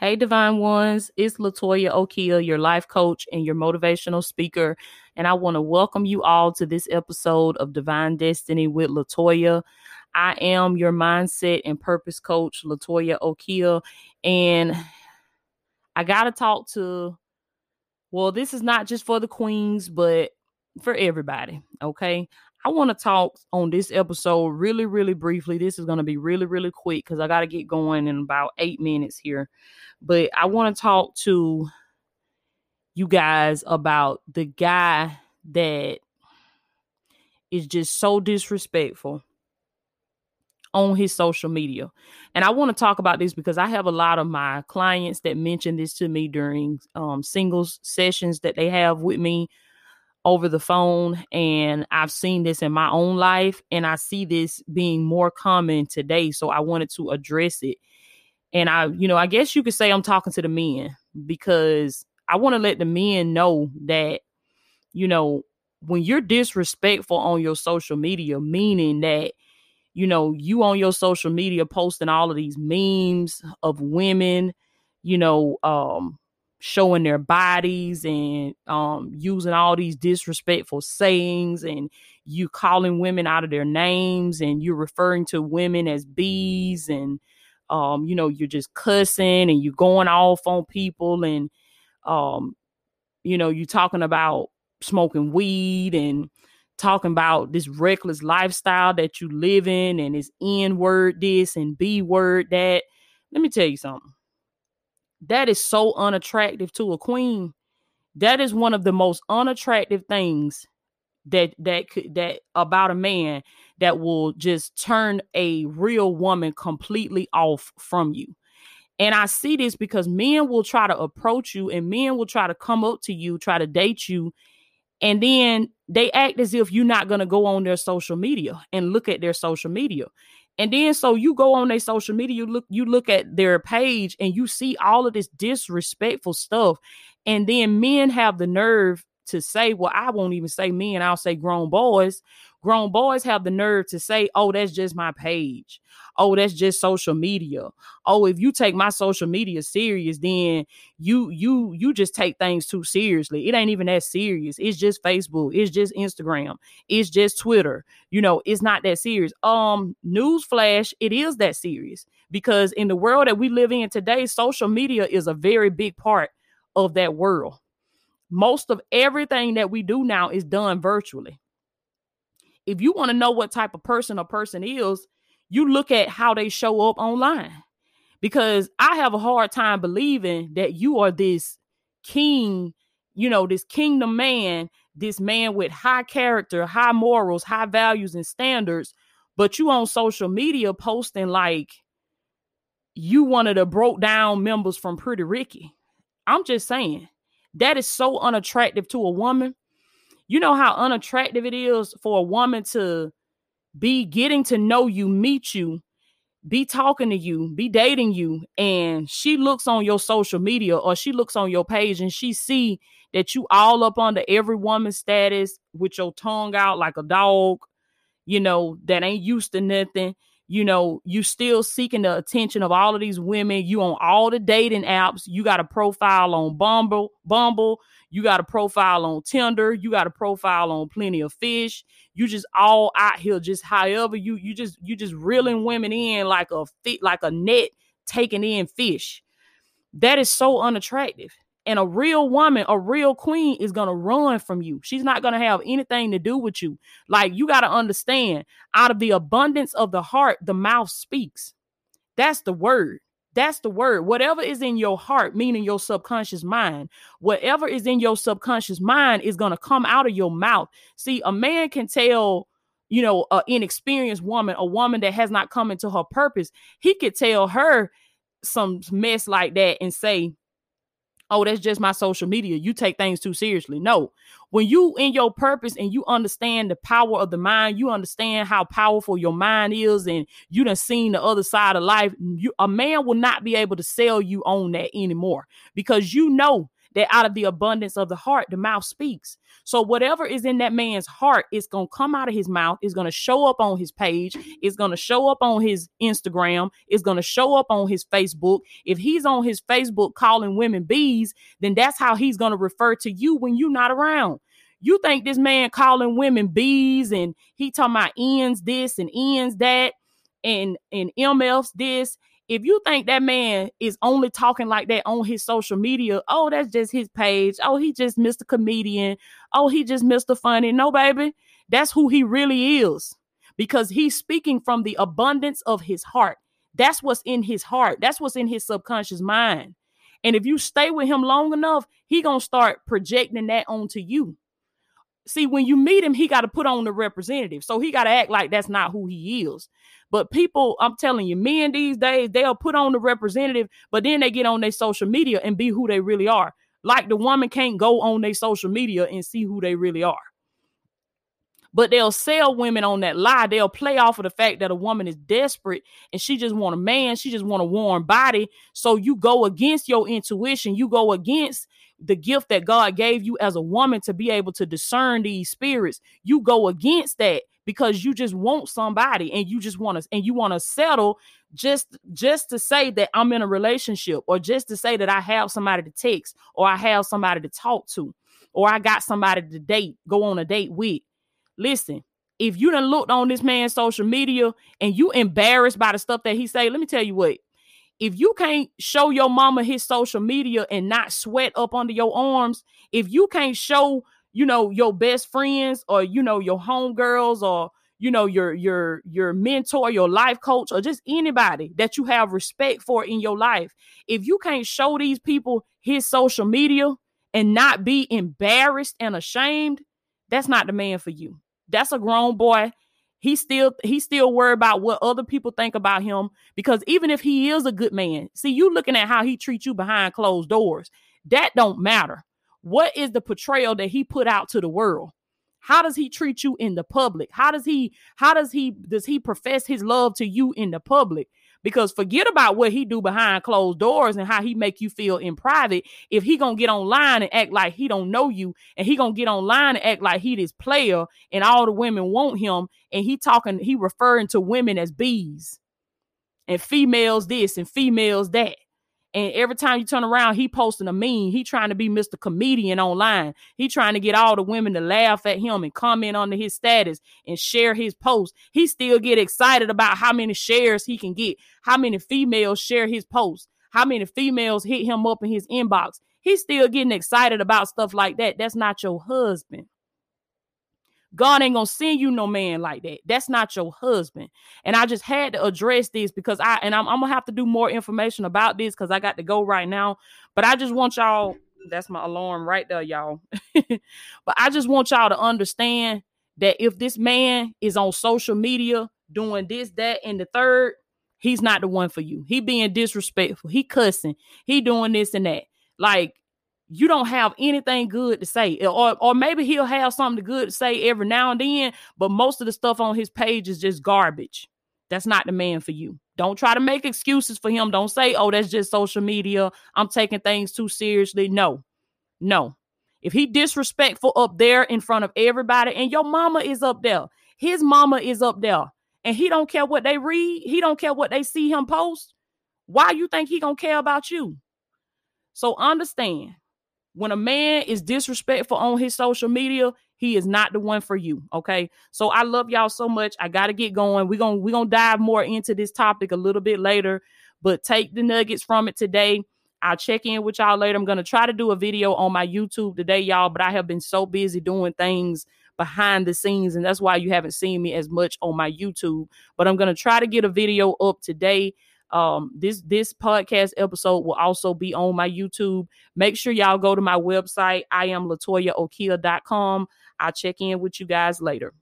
Hey, Divine Ones, it's Latoya Okia, your life coach and your motivational speaker. And I want to welcome you all to this episode of Divine Destiny with Latoya. I am your mindset and purpose coach, Latoya Okia. And I got to talk to, well, this is not just for the queens, but for everybody. Okay. I want to talk on this episode really, really briefly. This is going to be really, really quick because I got to get going in about eight minutes here. But I want to talk to you guys about the guy that is just so disrespectful on his social media. And I want to talk about this because I have a lot of my clients that mention this to me during um, singles sessions that they have with me over the phone and I've seen this in my own life and I see this being more common today so I wanted to address it. And I you know, I guess you could say I'm talking to the men because I want to let the men know that you know, when you're disrespectful on your social media meaning that you know, you on your social media posting all of these memes of women, you know, um showing their bodies and um, using all these disrespectful sayings and you calling women out of their names and you're referring to women as bees and um, you know you're just cussing and you're going off on people and um, you know you're talking about smoking weed and talking about this reckless lifestyle that you live in and it's n word this and b word that. Let me tell you something that is so unattractive to a queen. That is one of the most unattractive things that that could that about a man that will just turn a real woman completely off from you. And I see this because men will try to approach you and men will try to come up to you, try to date you, and then they act as if you're not going to go on their social media and look at their social media. And then so you go on their social media, you look, you look at their page and you see all of this disrespectful stuff. And then men have the nerve to say, well, I won't even say men, I'll say grown boys. Grown boys have the nerve to say, oh, that's just my page. Oh, that's just social media. Oh, if you take my social media serious, then you you you just take things too seriously. It ain't even that serious. It's just Facebook. It's just Instagram. It's just Twitter. You know, it's not that serious. Um, newsflash, it is that serious because in the world that we live in today, social media is a very big part of that world most of everything that we do now is done virtually. If you want to know what type of person a person is, you look at how they show up online. Because I have a hard time believing that you are this king, you know, this kingdom man, this man with high character, high morals, high values and standards, but you on social media posting like you one of the broke down members from Pretty Ricky. I'm just saying that is so unattractive to a woman. You know how unattractive it is for a woman to be getting to know you, meet you, be talking to you, be dating you, and she looks on your social media or she looks on your page and she see that you all up under every woman's status with your tongue out like a dog, you know, that ain't used to nothing you know, you still seeking the attention of all of these women. You on all the dating apps. You got a profile on Bumble, Bumble. You got a profile on Tinder. You got a profile on Plenty of Fish. You just all out here, just however you you just you just reeling women in like a fit like a net taking in fish. That is so unattractive. And a real woman, a real queen is going to run from you. She's not going to have anything to do with you. Like you got to understand, out of the abundance of the heart, the mouth speaks. That's the word. That's the word. Whatever is in your heart, meaning your subconscious mind, whatever is in your subconscious mind is going to come out of your mouth. See, a man can tell, you know, an inexperienced woman, a woman that has not come into her purpose, he could tell her some mess like that and say, oh, that's just my social media. You take things too seriously. No, when you in your purpose and you understand the power of the mind, you understand how powerful your mind is, and you done seen the other side of life. You, a man will not be able to sell you on that anymore because you know that out of the abundance of the heart, the mouth speaks. So whatever is in that man's heart is going to come out of his mouth, is going to show up on his page, is going to show up on his Instagram, is going to show up on his Facebook. If he's on his Facebook calling women bees, then that's how he's going to refer to you when you're not around. You think this man calling women bees and he talking about ends this and ends that and and MFs this if you think that man is only talking like that on his social media, oh, that's just his page. Oh, he just Mr. Comedian. Oh, he just Mr. Funny. No, baby, that's who he really is because he's speaking from the abundance of his heart. That's what's in his heart. That's what's in his subconscious mind. And if you stay with him long enough, he going to start projecting that onto you. See, when you meet him, he got to put on the representative. So he got to act like that's not who he is. But people, I'm telling you, men these days, they'll put on the representative, but then they get on their social media and be who they really are. Like the woman can't go on their social media and see who they really are. But they'll sell women on that lie. They'll play off of the fact that a woman is desperate and she just want a man, she just want a warm body. So you go against your intuition, you go against the gift that God gave you as a woman to be able to discern these spirits. You go against that because you just want somebody and you just want to and you want to settle just just to say that I'm in a relationship or just to say that I have somebody to text or I have somebody to talk to or I got somebody to date, go on a date with. Listen, if you done looked on this man's social media and you embarrassed by the stuff that he say, let me tell you what. If you can't show your mama his social media and not sweat up under your arms, if you can't show you know your best friends or you know your homegirls or you know your your your mentor your life coach or just anybody that you have respect for in your life if you can't show these people his social media and not be embarrassed and ashamed that's not the man for you. That's a grown boy he still he still worried about what other people think about him because even if he is a good man see you looking at how he treats you behind closed doors that don't matter what is the portrayal that he put out to the world? How does he treat you in the public? How does he how does he does he profess his love to you in the public? Because forget about what he do behind closed doors and how he make you feel in private. If he gonna get online and act like he don't know you, and he gonna get online and act like he this player, and all the women want him, and he talking, he referring to women as bees, and females this and females that. And every time you turn around, he posting a meme. He trying to be Mr. Comedian online. He trying to get all the women to laugh at him and comment under his status and share his post. He still get excited about how many shares he can get, how many females share his post, how many females hit him up in his inbox. He's still getting excited about stuff like that. That's not your husband. God ain't gonna send you no man like that. That's not your husband. And I just had to address this because I and I'm, I'm gonna have to do more information about this because I got to go right now. But I just want y'all. That's my alarm right there, y'all. but I just want y'all to understand that if this man is on social media doing this, that, and the third, he's not the one for you. He being disrespectful. He cussing. He doing this and that. Like you don't have anything good to say eh, or or maybe he'll have something good to say every now and then but most of the stuff on his page is just garbage. That's not the man for you. Don't try to make excuses for him. Don't say oh that's just social media. I'm taking things too seriously. No. No. If he disrespectful up there in front of everybody and your mama is up there his mama is up there and he don't care what they read he don't care what they see him post why you think he gonna care about you? So understand when a man is disrespectful on his social media, he is not the one for you. Okay. So I love y'all so much. I gotta get going. We're gonna we're gonna dive more into this topic a little bit later, but take the nuggets from it today. I'll check in with y'all later. I'm gonna try to do a video on my YouTube today, y'all, but I have been so busy doing things behind the scenes, and that's why you haven't seen me as much on my YouTube. But I'm gonna try to get a video up today um, this this podcast episode will also be on my YouTube. Make sure y'all go to my website. I am latoyaokia.com. I'll check in with you guys later.